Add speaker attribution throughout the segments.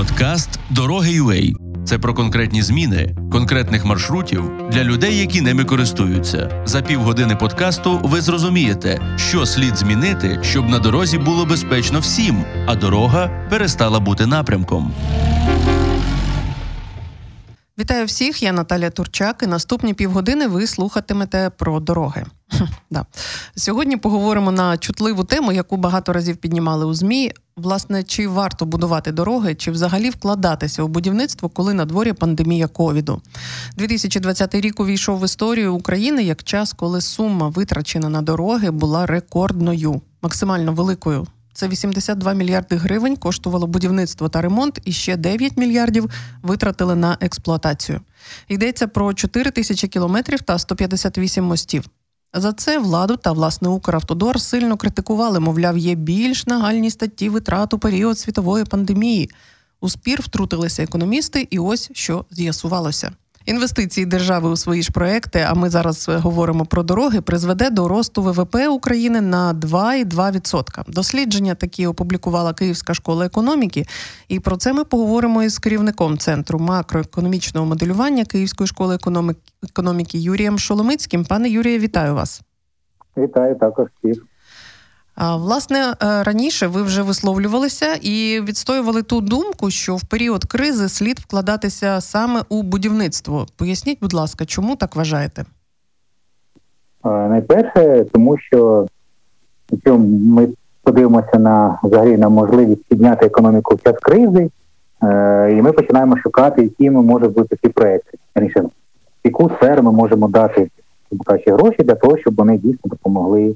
Speaker 1: Подкаст Дороги UA це про конкретні зміни, конкретних маршрутів для людей, які ними користуються. За півгодини подкасту ви зрозумієте, що слід змінити, щоб на дорозі було безпечно всім, а дорога перестала бути напрямком.
Speaker 2: Вітаю всіх, я Наталя Турчак. і Наступні півгодини ви слухатимете про дороги. да. Сьогодні поговоримо на чутливу тему, яку багато разів піднімали у ЗМІ. Власне, чи варто будувати дороги, чи взагалі вкладатися у будівництво, коли на дворі пандемія ковіду. 2020 рік увійшов в історію України як час, коли сума витрачена на дороги була рекордною, максимально великою. Це 82 мільярди гривень коштувало будівництво та ремонт, і ще 9 мільярдів витратили на експлуатацію. Йдеться про 4 тисячі кілометрів та 158 мостів. За це владу та власне Укравтодор сильно критикували, мовляв, є більш нагальні статті витрат у період світової пандемії. У спір втрутилися економісти, і ось що з'ясувалося. Інвестиції держави у свої ж проекти, а ми зараз е, говоримо про дороги, призведе до росту ВВП України на 2,2%. Дослідження такі опублікувала Київська школа економіки, і про це ми поговоримо із керівником центру макроекономічного моделювання Київської школи економіки Юрієм Шоломицьким. Пане Юріє, вітаю вас.
Speaker 3: Вітаю також всіх.
Speaker 2: Власне, е, раніше ви вже висловлювалися і відстоювали ту думку, що в період кризи слід вкладатися саме у будівництво. Поясніть, будь ласка, чому так вважаєте?
Speaker 3: Найперше, тому що якщо ми подивимося на взагалі на можливість підняти економіку в час кризи, е, і ми починаємо шукати, які ми можуть бути ці проекти. Раніше, яку сферу ми можемо дати гроші для того, щоб вони дійсно допомогли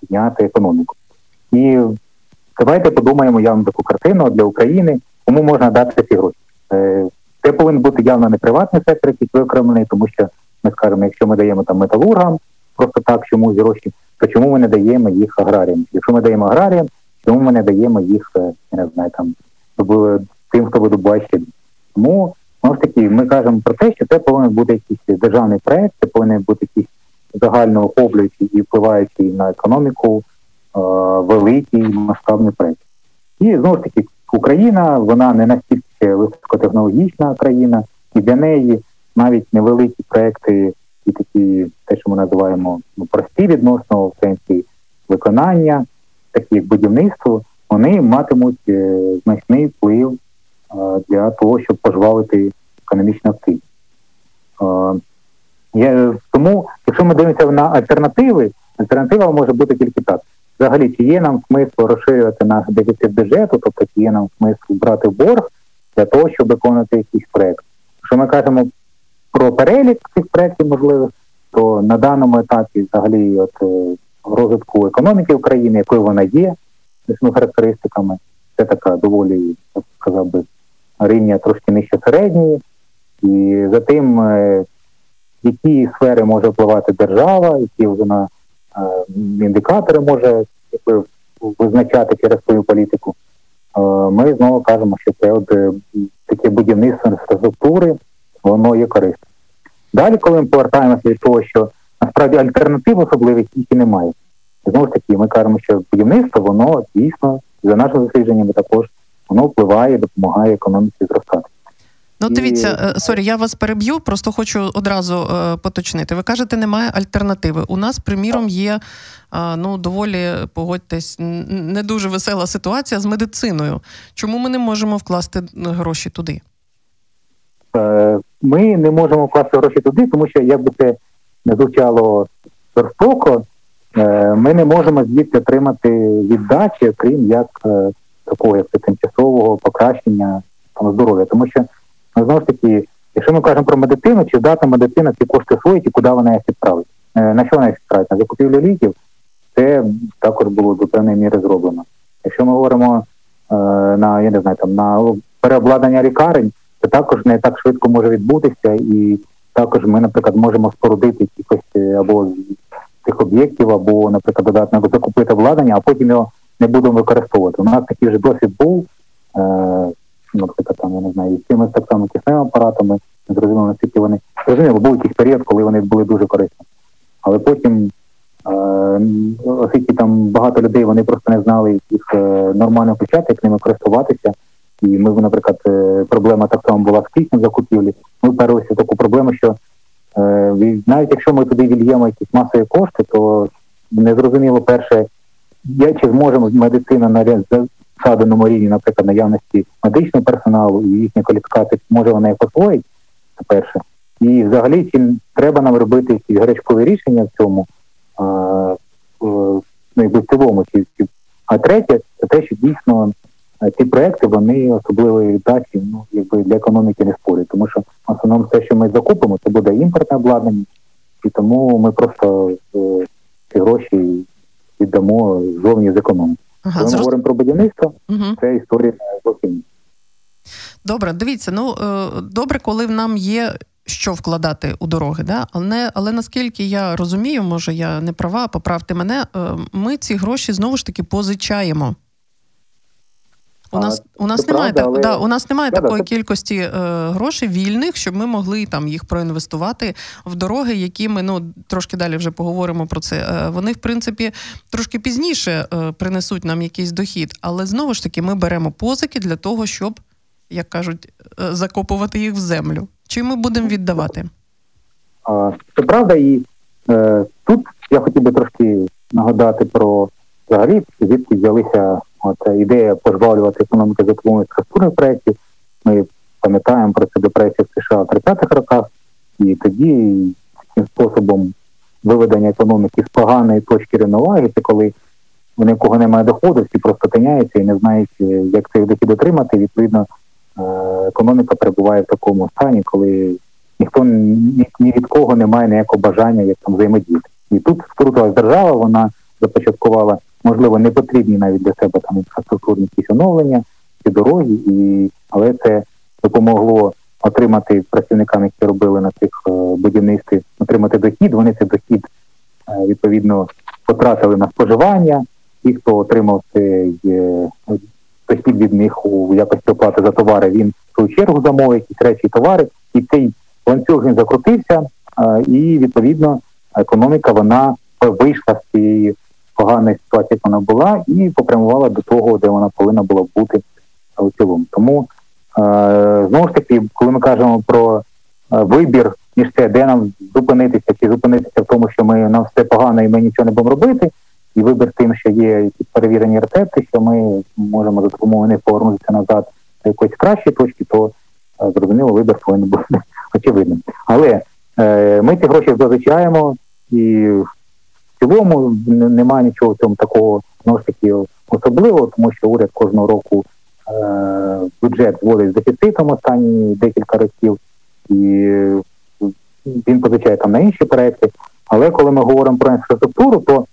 Speaker 3: підняти економіку. І давайте подумаємо явно таку картину для України, кому можна дати ці гроші. Е, це повинен бути явно не приватний сектор, який виокремлений, тому що ми скажемо, якщо ми даємо там металургам просто так чомусь гроші, то чому ми не даємо їх аграріям? Якщо ми даємо аграріям, чому ми не даємо їх, е, я не знаю, там тим, хто видобуває щебінь? Тому знову ж таки, ми кажемо про те, що це повинен бути якийсь державний проект, це повинен бути якийсь загально охоплюючий і впливаючий на економіку е, великий масштабний проект. І знову ж таки, Україна вона не настільки високотехнологічна країна, і для неї навіть невеликі проекти, і такі, те, що ми називаємо ну, прості відносно в сенсі виконання, такі як будівництво, вони матимуть е, значний вплив е, для того, щоб пожвавити економічну активність. Е, я, Тому, якщо ми дивимося на альтернативи, альтернатива може бути тільки так. Взагалі, чи є нам смисл розширювати наш дефіцит бюджету, тобто чи є нам смисл брати борг для того, щоб виконати якийсь проект. Якщо ми кажемо про перелік цих проєктів можливих, то на даному етапі взагалі от е, розвитку економіки України, якою вона є, з характеристиками, це така доволі, я б сказав би, рівня трошки нижче середньої. І за тим е, які сфери може впливати держава, які вона е, індикатори може якби, визначати через свою політику. Е, ми знову кажемо, що це от е, таке будівництво інфраструктури, воно є корисним. Далі, коли ми повертаємося від того, що насправді альтернатив особливих і немає. Знову ж таки, ми кажемо, що будівництво, воно дійсно, за нашими дослідженнями також, воно впливає, допомагає економіці зростати.
Speaker 2: Ну, дивіться, е, sorry, я вас переб'ю, просто хочу одразу е, поточнити. Ви кажете, немає альтернативи. У нас, приміром, є е, ну доволі погодьтесь, не дуже весела ситуація з медициною. Чому ми не можемо вкласти гроші туди?
Speaker 3: Ми не можемо вкласти гроші туди, тому що як би це не звучало жорстоко, ми не можемо звідти отримати віддачі, крім як такого як тимчасового покращення здоров'я, тому що Ну, знову ж таки, якщо ми кажемо про медицину, чи здатна медицина ці кошти освоїть і куди вона їх відправить? Е, на що вона їх відправить? На закупівлю ліків, це також було до певної міри зроблено. Якщо ми говоримо е, на я не знаю, там на переобладнання лікарень, це також не так швидко може відбутися, і також ми, наприклад, можемо спорудити якихось е, або цих об'єктів, або, наприклад, додатно закупити обладнання, а потім його не будемо використовувати. У нас такий вже досвід був. Е, наприклад, там, я не знаю, з цими так само кисневими апаратами, не зрозуміло, наскільки вони зрозуміло, був якийсь період, коли вони були дуже корисні. Але потім, е, оскільки там багато людей вони просто не знали їх е, нормально почати, як ними користуватися, І ми, наприклад, е, проблема так само була з киснем закупівлі. Ми вперлися в таку проблему, що навіть якщо ми туди вільємо якісь масові кошти, то незрозуміло перше, я чи зможемо медицина на заданому рівні, наприклад, наявності медичного персоналу і їхня кваліфікація, може вона їх освоїть, це перше. І взагалі чи треба нам робити якісь гарячкові рішення в цьому, а, ну, в цілому. А третє, це те, що дійсно ці проекти вони особливої віддачі ну, якби для економіки не спорять. Тому що в основному все, що ми закупимо, це буде імпортне обладнання, і тому ми просто е, ці гроші віддамо зовні з економіки. Ага, Коли ми говоримо про будівництво, угу. це історія зовсім.
Speaker 2: Добре, дивіться, ну е, добре, коли нам є що вкладати у дороги, да? але але наскільки я розумію, може я не права, поправте мене, е, ми ці гроші знову ж таки позичаємо. У нас у нас немає правда, так, але... да, у нас немає да, такої да, кількості е, грошей вільних, щоб ми могли там їх проінвестувати в дороги, які ми ну трошки далі вже поговоримо про це. Е, вони, в принципі, трошки пізніше е, принесуть нам якийсь дохід, але знову ж таки ми беремо позики для того, щоб, як кажуть, е, закопувати їх в землю. Чи ми будемо віддавати?
Speaker 3: Це правда, і е, тут я хотів би трошки нагадати про взагалі, звідки взялися от, ідея пожвавлювати економіку за допомогою структурних проєктів. Ми пам'ятаємо про це до проєктів США в 30-х роках, і тоді таким способом виведення економіки з поганої точки рівноваги, це коли в нікого немає доходу, всі просто тиняються і не знають, як цей дохід отримати. Відповідно, Е, економіка перебуває в такому стані, коли ніхто ні, ні від кого не має ніякого бажання як там взаємодіяти. І тут втрутилась держава, вона започаткувала, можливо, не потрібні навіть для себе там інфраструктурні якісь оновлення, ці дороги, і але це допомогло отримати працівникам, які робили на цих е, будівництві, отримати дохід. Вони цей дохід е, відповідно потратили на споживання. Ті, хто отримав цей дохід від них у якості оплати за товари, він в свою чергу замовить якісь речі товари, і цей ланцюг він закрутився, і відповідно економіка вона вийшла з цієї поганої ситуації, як вона була, і попрямувала до того, де вона повинна була бути у цілому. Тому знову ж таки, коли ми кажемо про вибір між те, де нам зупинитися, чи зупинитися в тому, що ми нам все погано і ми нічого не будемо робити і вибір тим, що є якісь перевірені рецепти, що ми можемо за допомогою них повернутися назад до якоїсь кращої точки, то е, зрозуміло, вибір повинен бути очевидним. Але е, ми ці гроші зазичаємо, і цілому немає нічого в цьому такого таки особливого, тому що уряд кожного року е, бюджет вводить з дефіцитом останні декілька років, і він позичає там на інші проекти. Але коли ми говоримо про інфраструктуру, то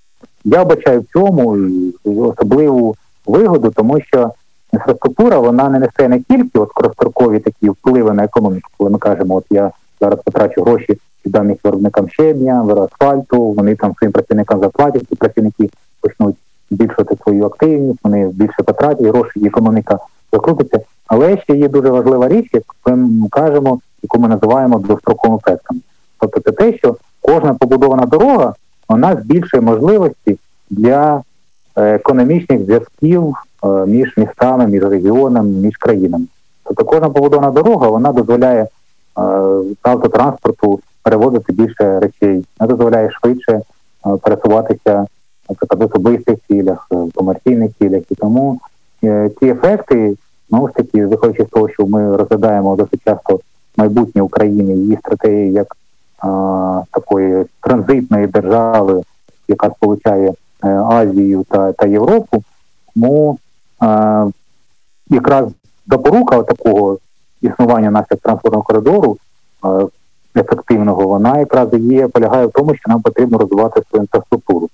Speaker 3: я бачаю в цьому особливу вигоду, тому що інфраструктура вона не несе не тільки от короткострокові такі впливи на економіку, коли ми кажемо, от я зараз потрачу гроші їх виробникам щебня, асфальту, вони там своїм працівникам заплатять, і працівники почнуть збільшувати свою активність, вони більше потратять, гроші, економіка закрутиться. Але ще є дуже важлива річ, яку ми кажемо, яку ми називаємо двостроковим ефектом. Тобто це те, що кожна побудована дорога вона збільшує можливості для е, економічних зв'язків е, між містами, між регіонами, між країнами. Тобто кожна побудована дорога вона дозволяє е, автотранспорту перевозити більше речей, вона дозволяє швидше пересуватися наприклад, в особистих цілях, в комерційних цілях. І тому ці ефекти, знову ж таки, виходячи з того, що ми розглядаємо досить часто майбутнє України, її стратегії як такої транзитної держави, яка сполучає е, Азію та та Європу. Тому е, якраз запорука такого існування нашого транспортного коридору е, ефективного, вона якраз є, полягає в тому, що нам потрібно розвивати свою інфраструктуру.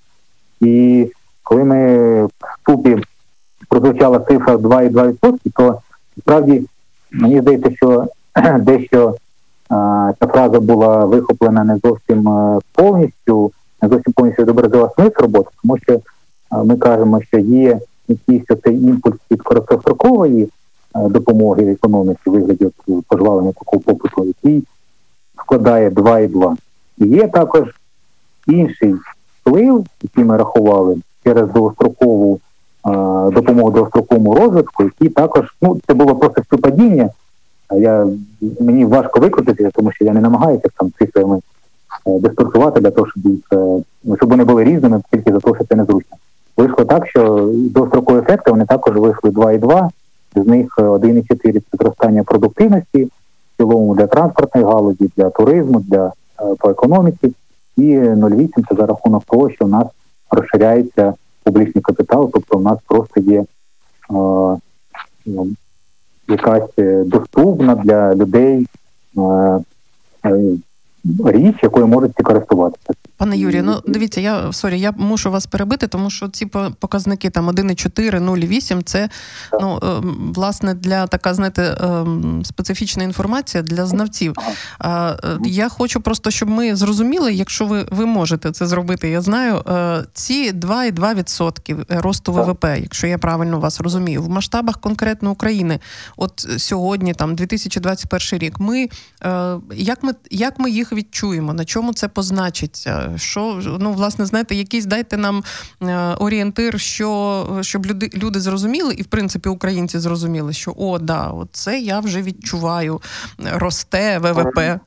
Speaker 3: І коли ми в вступі прозвучала цифра 2,2%, то справді мені здається, що дещо ця фраза була вихоплена не зовсім е, повністю, не зовсім повністю відобразила смисл роботи, тому що е, ми кажемо, що є якийсь цей імпульс від короткострокової е, допомоги в економіці вигляді пожвалення такого попиту, який складає 2,2. І є також інший вплив, який ми рахували через довгострокову допомогу довгостроковому розвитку, які також ну це було просто співпадіння. Я мені важко викрутитися, тому що я не намагаюся там цифрами дистортувати для того, щоб їх щоб вони були різними, тільки за те, що це незручно. Вийшло так, що довгострокові ефекти вони також вийшли 2,2, з них 1,4 це зростання продуктивності цілому для транспортної галузі, для туризму, для по економіці, і 0,8 це за рахунок того, що в нас розширяється публічний капітал, тобто в нас просто є е, ну, якась доступна для людей е, річ, якою можуть ці користуватися.
Speaker 2: Пане Юрію, ну дивіться, я sorry, я мушу вас перебити, тому що ці показники там 1,4, 0,8 це ну ем, власне для така знаєте ем, специфічна інформація для знавців. Е, я хочу просто, щоб ми зрозуміли, якщо ви ви можете це зробити. Я знаю е, ці 2,2% росту ВВП, якщо я правильно вас розумію, в масштабах конкретно України. От сьогодні, там 2021 рік, ми е, як ми як ми їх відчуємо, на чому це позначиться? Що ну власне знаєте, якийсь дайте нам е, орієнтир, що щоб люди люди зрозуміли, і в принципі українці зрозуміли, що о, да, це я вже відчуваю, росте ВВП.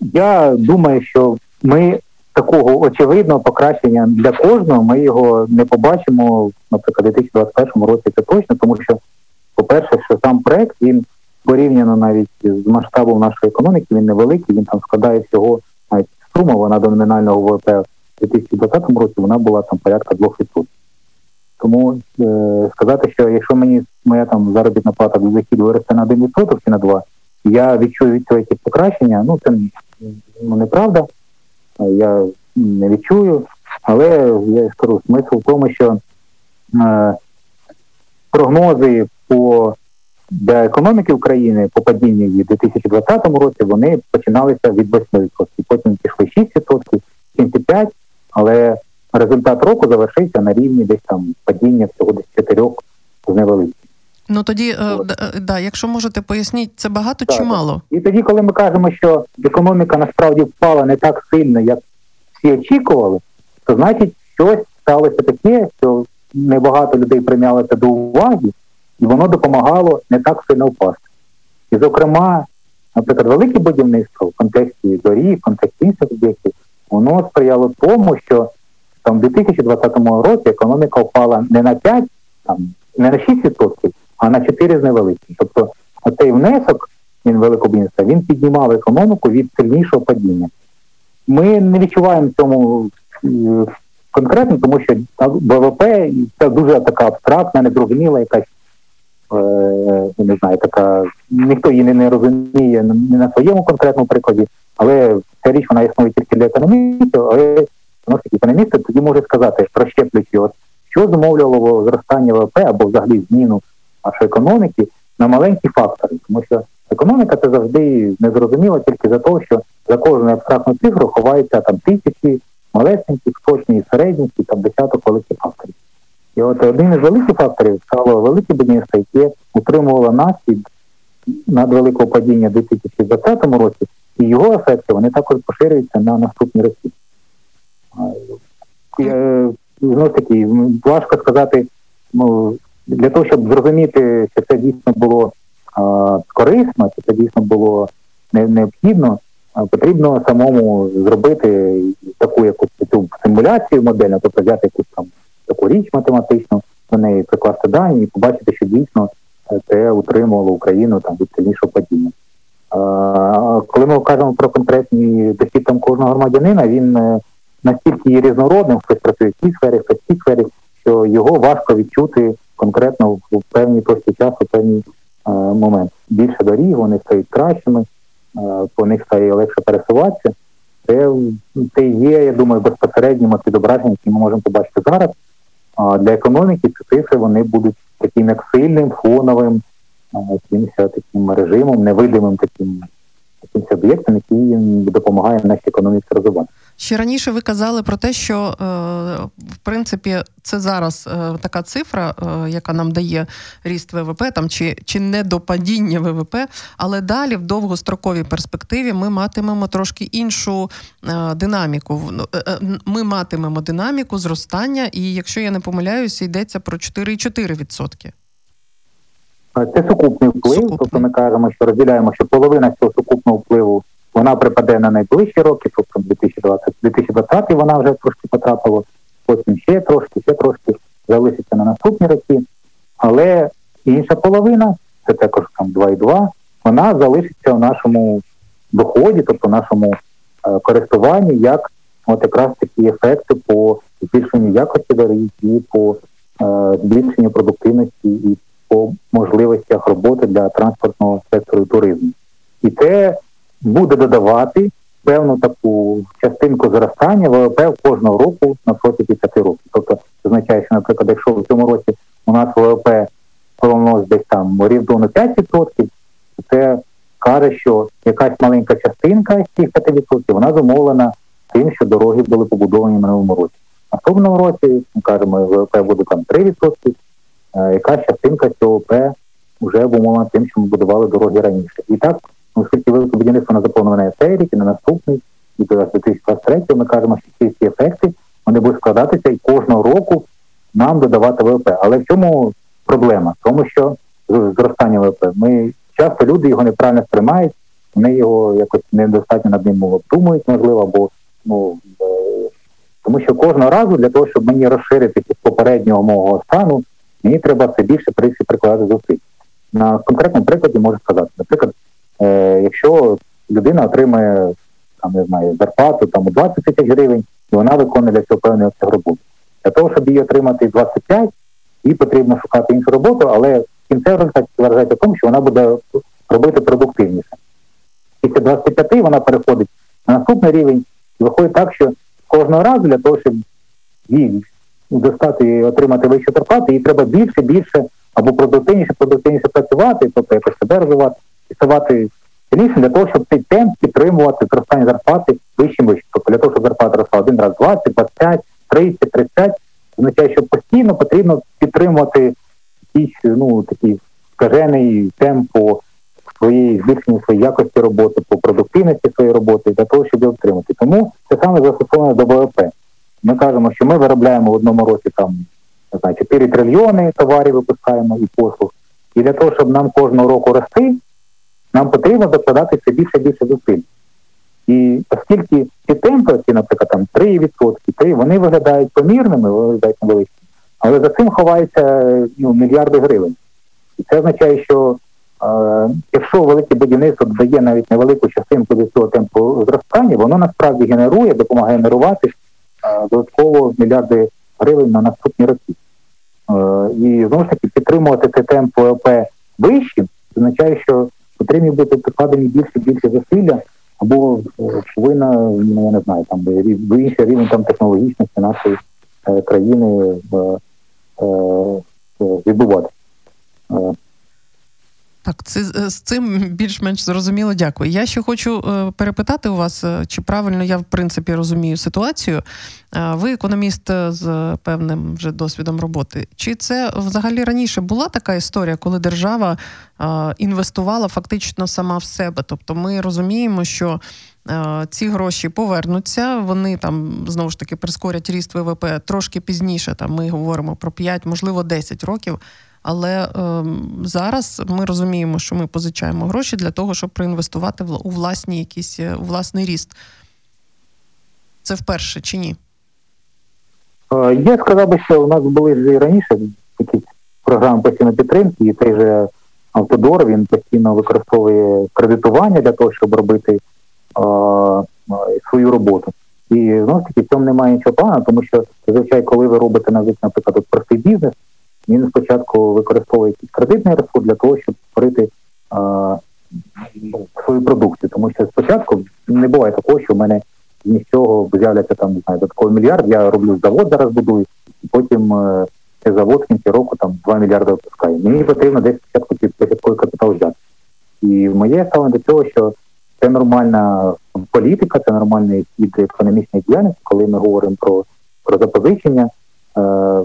Speaker 3: Я думаю, що ми такого очевидного покращення для кожного ми його не побачимо, наприклад, у 2021 році. Це точно, тому що, по-перше, що сам проект він порівняно навіть з масштабом нашої економіки, він невеликий, він там складає всього навіть сума, вона до номінального ВВП у 2020 році вона була там порядка 2%. Тому е, сказати, що якщо мені моя там заробітна плата до західу виросте на 1% чи на 2%, я відчую від цього якісь покращення, ну це ну, неправда. Я не відчую, але я скажу, смисл в тому, що е, прогнози по для економіки України по падінню її у 2020 році вони починалися від 8%, потім пішли 6%, 5%, але результат року завершився на рівні десь там падіння всього десь 4 з невеликим.
Speaker 2: Ну тоді е, е, да, якщо можете поясніть, це багато так. чи мало?
Speaker 3: І тоді, коли ми кажемо, що економіка насправді впала не так сильно, як всі очікували, то значить щось сталося таке, що небагато людей прийнялося до уваги, і воно допомагало не так сильно впасти. І, зокрема, наприклад, велике будівництво в контексті доріг, в контексті інших об'єктів, воно сприяло тому, що там в 2020 році економіка впала не на 5, там, не на 6%, а на 4 з невеликим. Тобто цей внесок він великого будівництва, він піднімав економіку від сильнішого падіння. Ми не відчуваємо цьому е, конкретно, тому що ВВП це дуже така абстрактна, незрозуміла якась не знаю, така ніхто її не розуміє не на своєму конкретному прикладі, але ця річ вона існує тільки для економістів, але ну, економісти тоді можуть сказати, розщеплюючи, от що зумовлювало зростання ВВП або взагалі зміну нашої економіки на маленькі фактори, тому що економіка це завжди незрозуміло тільки за те, що за кожну абстрактну цифру ховається там тисячі малесеньких, точні і середніх, там десяток великих факторів. І от один із великих факторів стало велике будівництво, яке утримувало нас від надвеликого падіння у 2020 році, і його ефекти вони також поширюються на наступні роки. Знову ж таки, важко сказати, ну, для того, щоб зрозуміти, що це дійсно було а, корисно, чи це дійсно було не, необхідно, потрібно самому зробити таку якусь цю симуляцію модельну, тобто взяти якусь там таку річ математичну, до неї прикласти дані і побачити, що дійсно е, це утримувало Україну там від сильнішого падіння. Коли ми кажемо про конкретні дохід там кожного громадянина, він е, настільки є різнородним, хтось працює в цій сфері, хтось в цій сфері, що його важко відчути конкретно в певній прості часу, в певний е, момент. Більше доріг, вони стають кращими, по них стає легше пересуватися. Це, це є, я думаю, безпосереднім відображенням, яке ми можемо побачити зараз. Для економіки ці цифри вони будуть таким як сильним, фоновим, якимось таким режимом, невидимим таким якимось об'єктом, який допомагає нашій економіці розвивати.
Speaker 2: Ще раніше ви казали про те, що е, в принципі це зараз е, така цифра, е, яка нам дає ріст ВВП, там чи чи не до падіння ВВП, але далі в довгостроковій перспективі ми матимемо трошки іншу динаміку. Ну, ми матимемо динаміку зростання, і якщо я не помиляюся, йдеться про 4,4%.
Speaker 3: Це сукупний вплив. Сукупний. Тобто ми кажемо, що розділяємо, що половина цього сукупного впливу вона припаде на найближчі роки, тобто 2020 2020 вона вже трошки потрапила, потім ще трошки, ще трошки залишиться на наступні роки. Але інша половина, це також там 2,2, вона залишиться в нашому доході, тобто в нашому е, користуванні, як от якраз такі ефекти по збільшенню якості доріг і по е, збільшенню продуктивності і по можливостях роботи для транспортного сектору туризму. І це буде додавати певну таку частинку зростання ВВП кожного року на протязі 5 років. Тобто це означає, що, наприклад, якщо в цьому році у нас ВВП планувалось десь там орієнтовно 5%, це каже, що якась маленька частинка з цих 5% вона замовлена тим, що дороги були побудовані в минулому році. Наступному році, ми кажемо, ВВП буде там 3%, е, якась частинка цього ВВП вже обумовлена тим, що ми будували дороги раніше. І так оскільки велике будівництво на заплановане цей рік і на наступний, і до 2023 ми кажемо, що ці всі ефекти вони будуть складатися і кожного року нам додавати ВВП. Але в чому проблема? В Тому що зростання ВВП. Ми часто люди його неправильно сприймають, вони його якось недостатньо над ним обдумують, можливо, або ну е, тому що кожного разу для того, щоб мені розширитися з попереднього мого стану, мені треба все більше прикладати зусиль. На конкретному прикладі можу сказати, наприклад, е, якщо людина отримує там не знаю зарплату там у 20 тисяч гривень, і вона виконує для цього певний обсяг роботи. Для того, щоб її отримати 25, їй потрібно шукати іншу роботу, але кінцевий результат виражається в тому, що вона буде робити продуктивніше. Після 25 вона переходить на наступний рівень і виходить так, що кожного разу для того, щоб їй достати і отримати вищу зарплату, їй треба більше, більше або продуктивніше, продуктивніше працювати, тобто якось себе розвивати ставати сильнішим для того, щоб цей темп підтримувати зростання зарплати вищим вищим. Тобто для того, щоб зарплата росла один раз 20, 25, 30, 35, означає, що постійно потрібно підтримувати якийсь ну такий скажений темп по своїй збільшенні своєї якості роботи, по продуктивності своєї роботи для того, щоб його отримати. Тому це саме застосовано до ВВП. Ми кажемо, що ми виробляємо в одному році там не знаю, 4 трильйони товарів випускаємо і послуг. І для того, щоб нам кожного року рости, нам потрібно докладати все більше і більше зусиль. І оскільки ці темпи, ці, наприклад, там 3%, 3, вони виглядають помірними, виглядають невеличкі, але за цим ховаються ну, мільярди гривень. І це означає, що е, якщо велике будівництво дає навіть невелику частинку до цього темпу зростання, воно насправді генерує, допомагає генерувати е, додатково мільярди гривень на наступні роки. Е, і знову ж таки підтримувати цей темп ВВП вищим, означає, що потрібні бути прикладені більше більше зусилля, або е, повинна, ну я не знаю, там інший рівень там технологічності нашої е, країни е, е, відбуватися.
Speaker 2: Так, це з цим більш-менш зрозуміло. Дякую. Я ще хочу е, перепитати у вас, е, чи правильно я в принципі розумію ситуацію. Е, ви економіст з певним вже досвідом роботи. Чи це взагалі раніше була така історія, коли держава інвестувала фактично сама в себе? Тобто, ми розуміємо, що ці гроші повернуться, вони там знову ж таки прискорять ріст ВВП трошки пізніше. Там ми говоримо про 5, можливо, 10 років. Але е, зараз ми розуміємо, що ми позичаємо гроші для того, щоб проінвестувати у власні якісь е, у власний ріст. Це вперше чи ні?
Speaker 3: Е, я сказав би, що у нас були вже і раніше якісь програми постійної підтримки, і той же Автодор він постійно використовує кредитування для того, щоб робити е, свою роботу. І знову ж таки в цьому немає нічого поганого, тому що зазвичай, коли ви робите навіть, наприклад, простий бізнес, він спочатку використовує якийсь кредитний ресурс для того, щоб створити ну, свою продукцію. Тому що спочатку не буває такого, що в мене з нічого з'являться там не знаю, додатковий мільярд. Я роблю завод, зараз будую, і потім е, цей завод в кінці року там 2 мільярди випускає. Мені потрібно десь спочатку початковий капітал взяти. І моє ставлення до цього, що це нормальна політика, це нормальний хід економічної діяльності, коли ми говоримо про про запозичення. Е,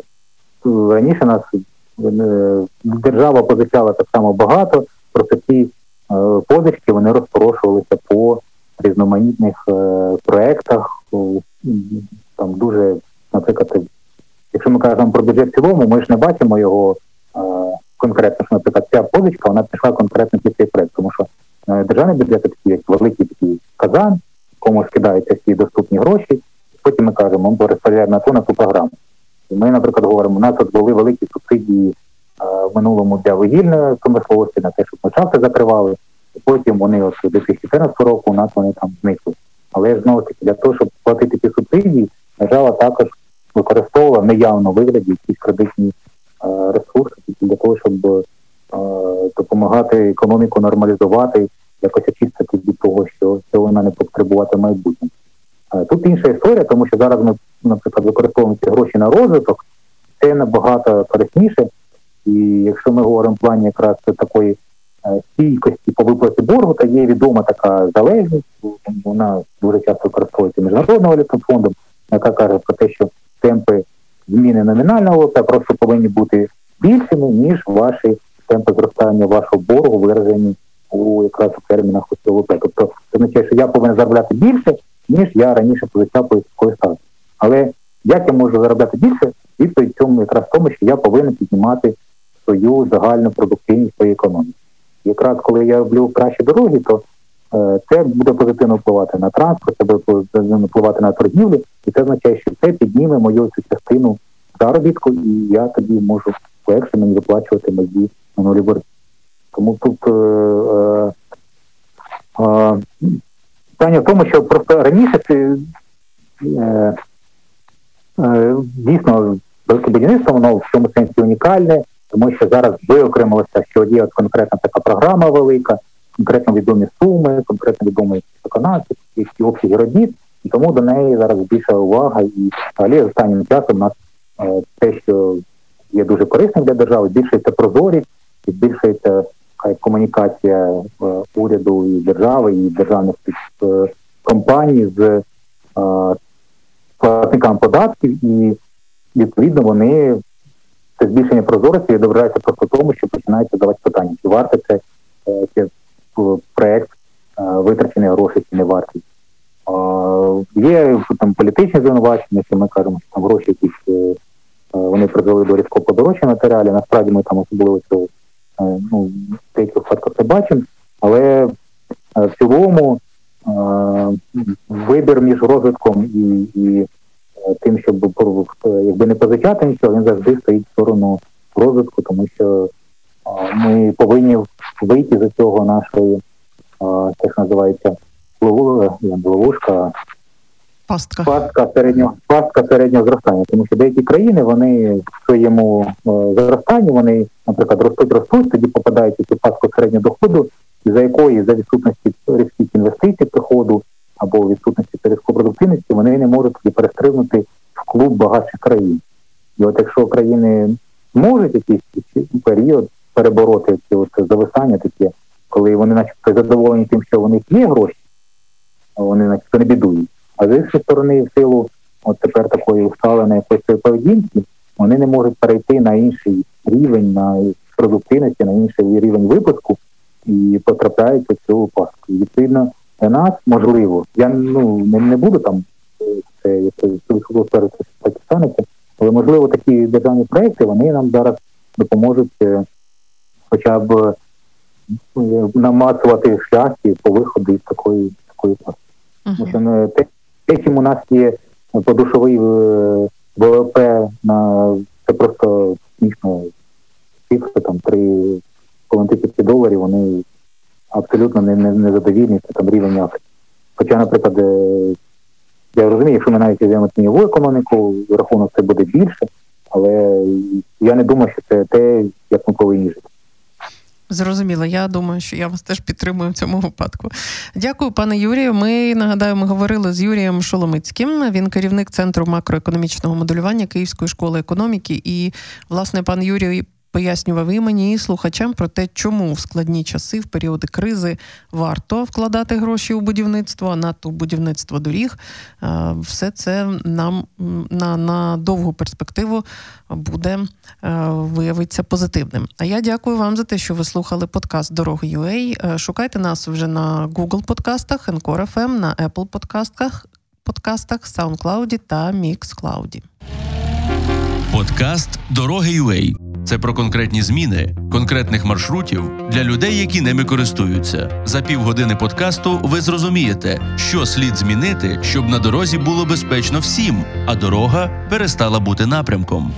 Speaker 3: Раніше нас е, держава позичала так само багато, просто ці е, позички вони розпорошувалися по різноманітних е, проєктах. Там дуже, наприклад, якщо ми кажемо про бюджет в цілому, ми ж не бачимо його конкретно, що, наприклад, ця позичка вона пішла конкретно під цей проект, тому що державний бюджет такий як великий такий казан, кому скидаються всі доступні гроші. Потім ми кажемо, ми розподіляємо на ту на ту програму. Ми, наприклад, говоримо, у нас от були великі субсидії е, в минулому для вугільної промисловості, на те, щоб ми шахти закривали, і потім вони от 2014 року у нас вони там зникли. Але знову таки для того, щоб платити ті субсидії, держава також використовувала неявно вигляді якісь кредитні е, ресурси для того, щоб е, допомагати економіку нормалізувати, якось очистити від того, що, що вона не потребувати майбутньому. Тут інша історія, тому що зараз ми, наприклад, використовуємо гроші на розвиток, це набагато корисніше. І якщо ми говоримо в плані якраз такої е, стійкості по виплаті боргу, то є відома така залежність, вона дуже часто використовується міжнародним валютним фондом, яка каже про те, що темпи зміни номінального ВВП просто повинні бути більшими, ніж ваші темпи зростання вашого боргу виражені у якраз у термінах ВВП. Тобто це означає, що я повинен заробляти більше, ніж я раніше позичав по військової. Але як я можу заробляти більше, відповідь цьому якраз в тому, що я повинен піднімати свою загальну продуктивність своєї економіки. якраз коли я роблю кращі дороги, то е, це буде позитивно впливати на транспорт, це буде позитивно впливати на торгівлю, і це означає, що це підніме мою цю частину заробітку, і я тоді можу легше мені виплачувати мої минулі борги. Тому тут е, е, е, питання в тому, що просто раніше це дійсно велике будівництво, воно в цьому сенсі унікальне, тому що зараз виокремилося, що є от конкретна така програма велика, конкретно відомі суми, конкретно відомі виконавці, які обсяги робіт, і тому до неї зараз більша увага. І взагалі останнім часом у нас е, те, що є дуже корисним для держави, збільшується прозорість, і збільшується комунікація е, уряду і держави, і державних е, компаній з е, платниками податків, і відповідно вони це збільшення прозорості відображається просто тому, що починається задавати питання, чи варте це, це проект витрачений гроші, чи не вартий. Є там політичні звинувачення, що ми кажемо, що там гроші якісь вони призвели до різкого подорожчання матеріалів. Насправді ми там особливо цього Е, ну, в деяких випадках це бачимо, але е, в цілому е, вибір між розвитком і і тим, щоб якби не позичати нічого, він завжди стоїть в сторону розвитку, тому що ми повинні вийти з цього нашої, що називається ловушка,
Speaker 2: Пастка.
Speaker 3: Пастка середнього пастка середнього зростання, тому що деякі країни вони в своєму е, зростанні вони, наприклад, ростуть, ростуть, тоді попадають у цю пастку середнього доходу, за якої за відсутності різких інвестицій приходу або відсутності різкої продуктивності, вони не можуть тоді перестрибнути в клуб багатших країн. І от якщо країни можуть якийсь період перебороти ці от зависання, таке, коли вони, начебто, задоволені тим, що у них є гроші, вони начебто не бідують. А з іншої сторони, в силу от тепер такої усталеної якоїсь поведінки, вони не можуть перейти на інший рівень, на продуктивності, на інший рівень випуску і потрапляють у цю пастку. Відповідно нас можливо, я ну не, не буду там це так станеться, але можливо такі державні проекти вони нам зараз допоможуть е, хоча б е, намацувати шляхи по виходу із такої такої пастки. Uh-huh. Тому що ну, те, те, чим у нас є подушовий е, ВВП на це просто смішно цифри, там три тисячі доларів, вони абсолютно не, не, не задовільні, там рівень Африки. Хоча, наприклад, е, я розумію, якщо ми навіть візьмемо тіньову економіку, рахунок це буде більше, але я не думаю, що це те, як ми повинні жити.
Speaker 2: Зрозуміло, я думаю, що я вас теж підтримую в цьому випадку. Дякую, пане Юрію. Ми нагадаю, ми говорили з Юрієм Шоломицьким. Він керівник центру макроекономічного моделювання Київської школи економіки. І, власне, пан Юрій пояснював і мені, і слухачам про те, чому в складні часи, в періоди кризи варто вкладати гроші у будівництво, а надто будівництво доріг. Все це нам на, на довгу перспективу буде е, виявиться позитивним. А я дякую вам за те, що ви слухали подкаст Дороги UA. Е, Шукайте нас вже на Google подкастах, Encore FM, на Apple подкастах, подкастах, SoundCloud та MixCloud.
Speaker 1: Подкаст Дороги UA – це про конкретні зміни конкретних маршрутів для людей, які ними користуються. За півгодини подкасту ви зрозумієте, що слід змінити, щоб на дорозі було безпечно всім, а дорога перестала бути напрямком.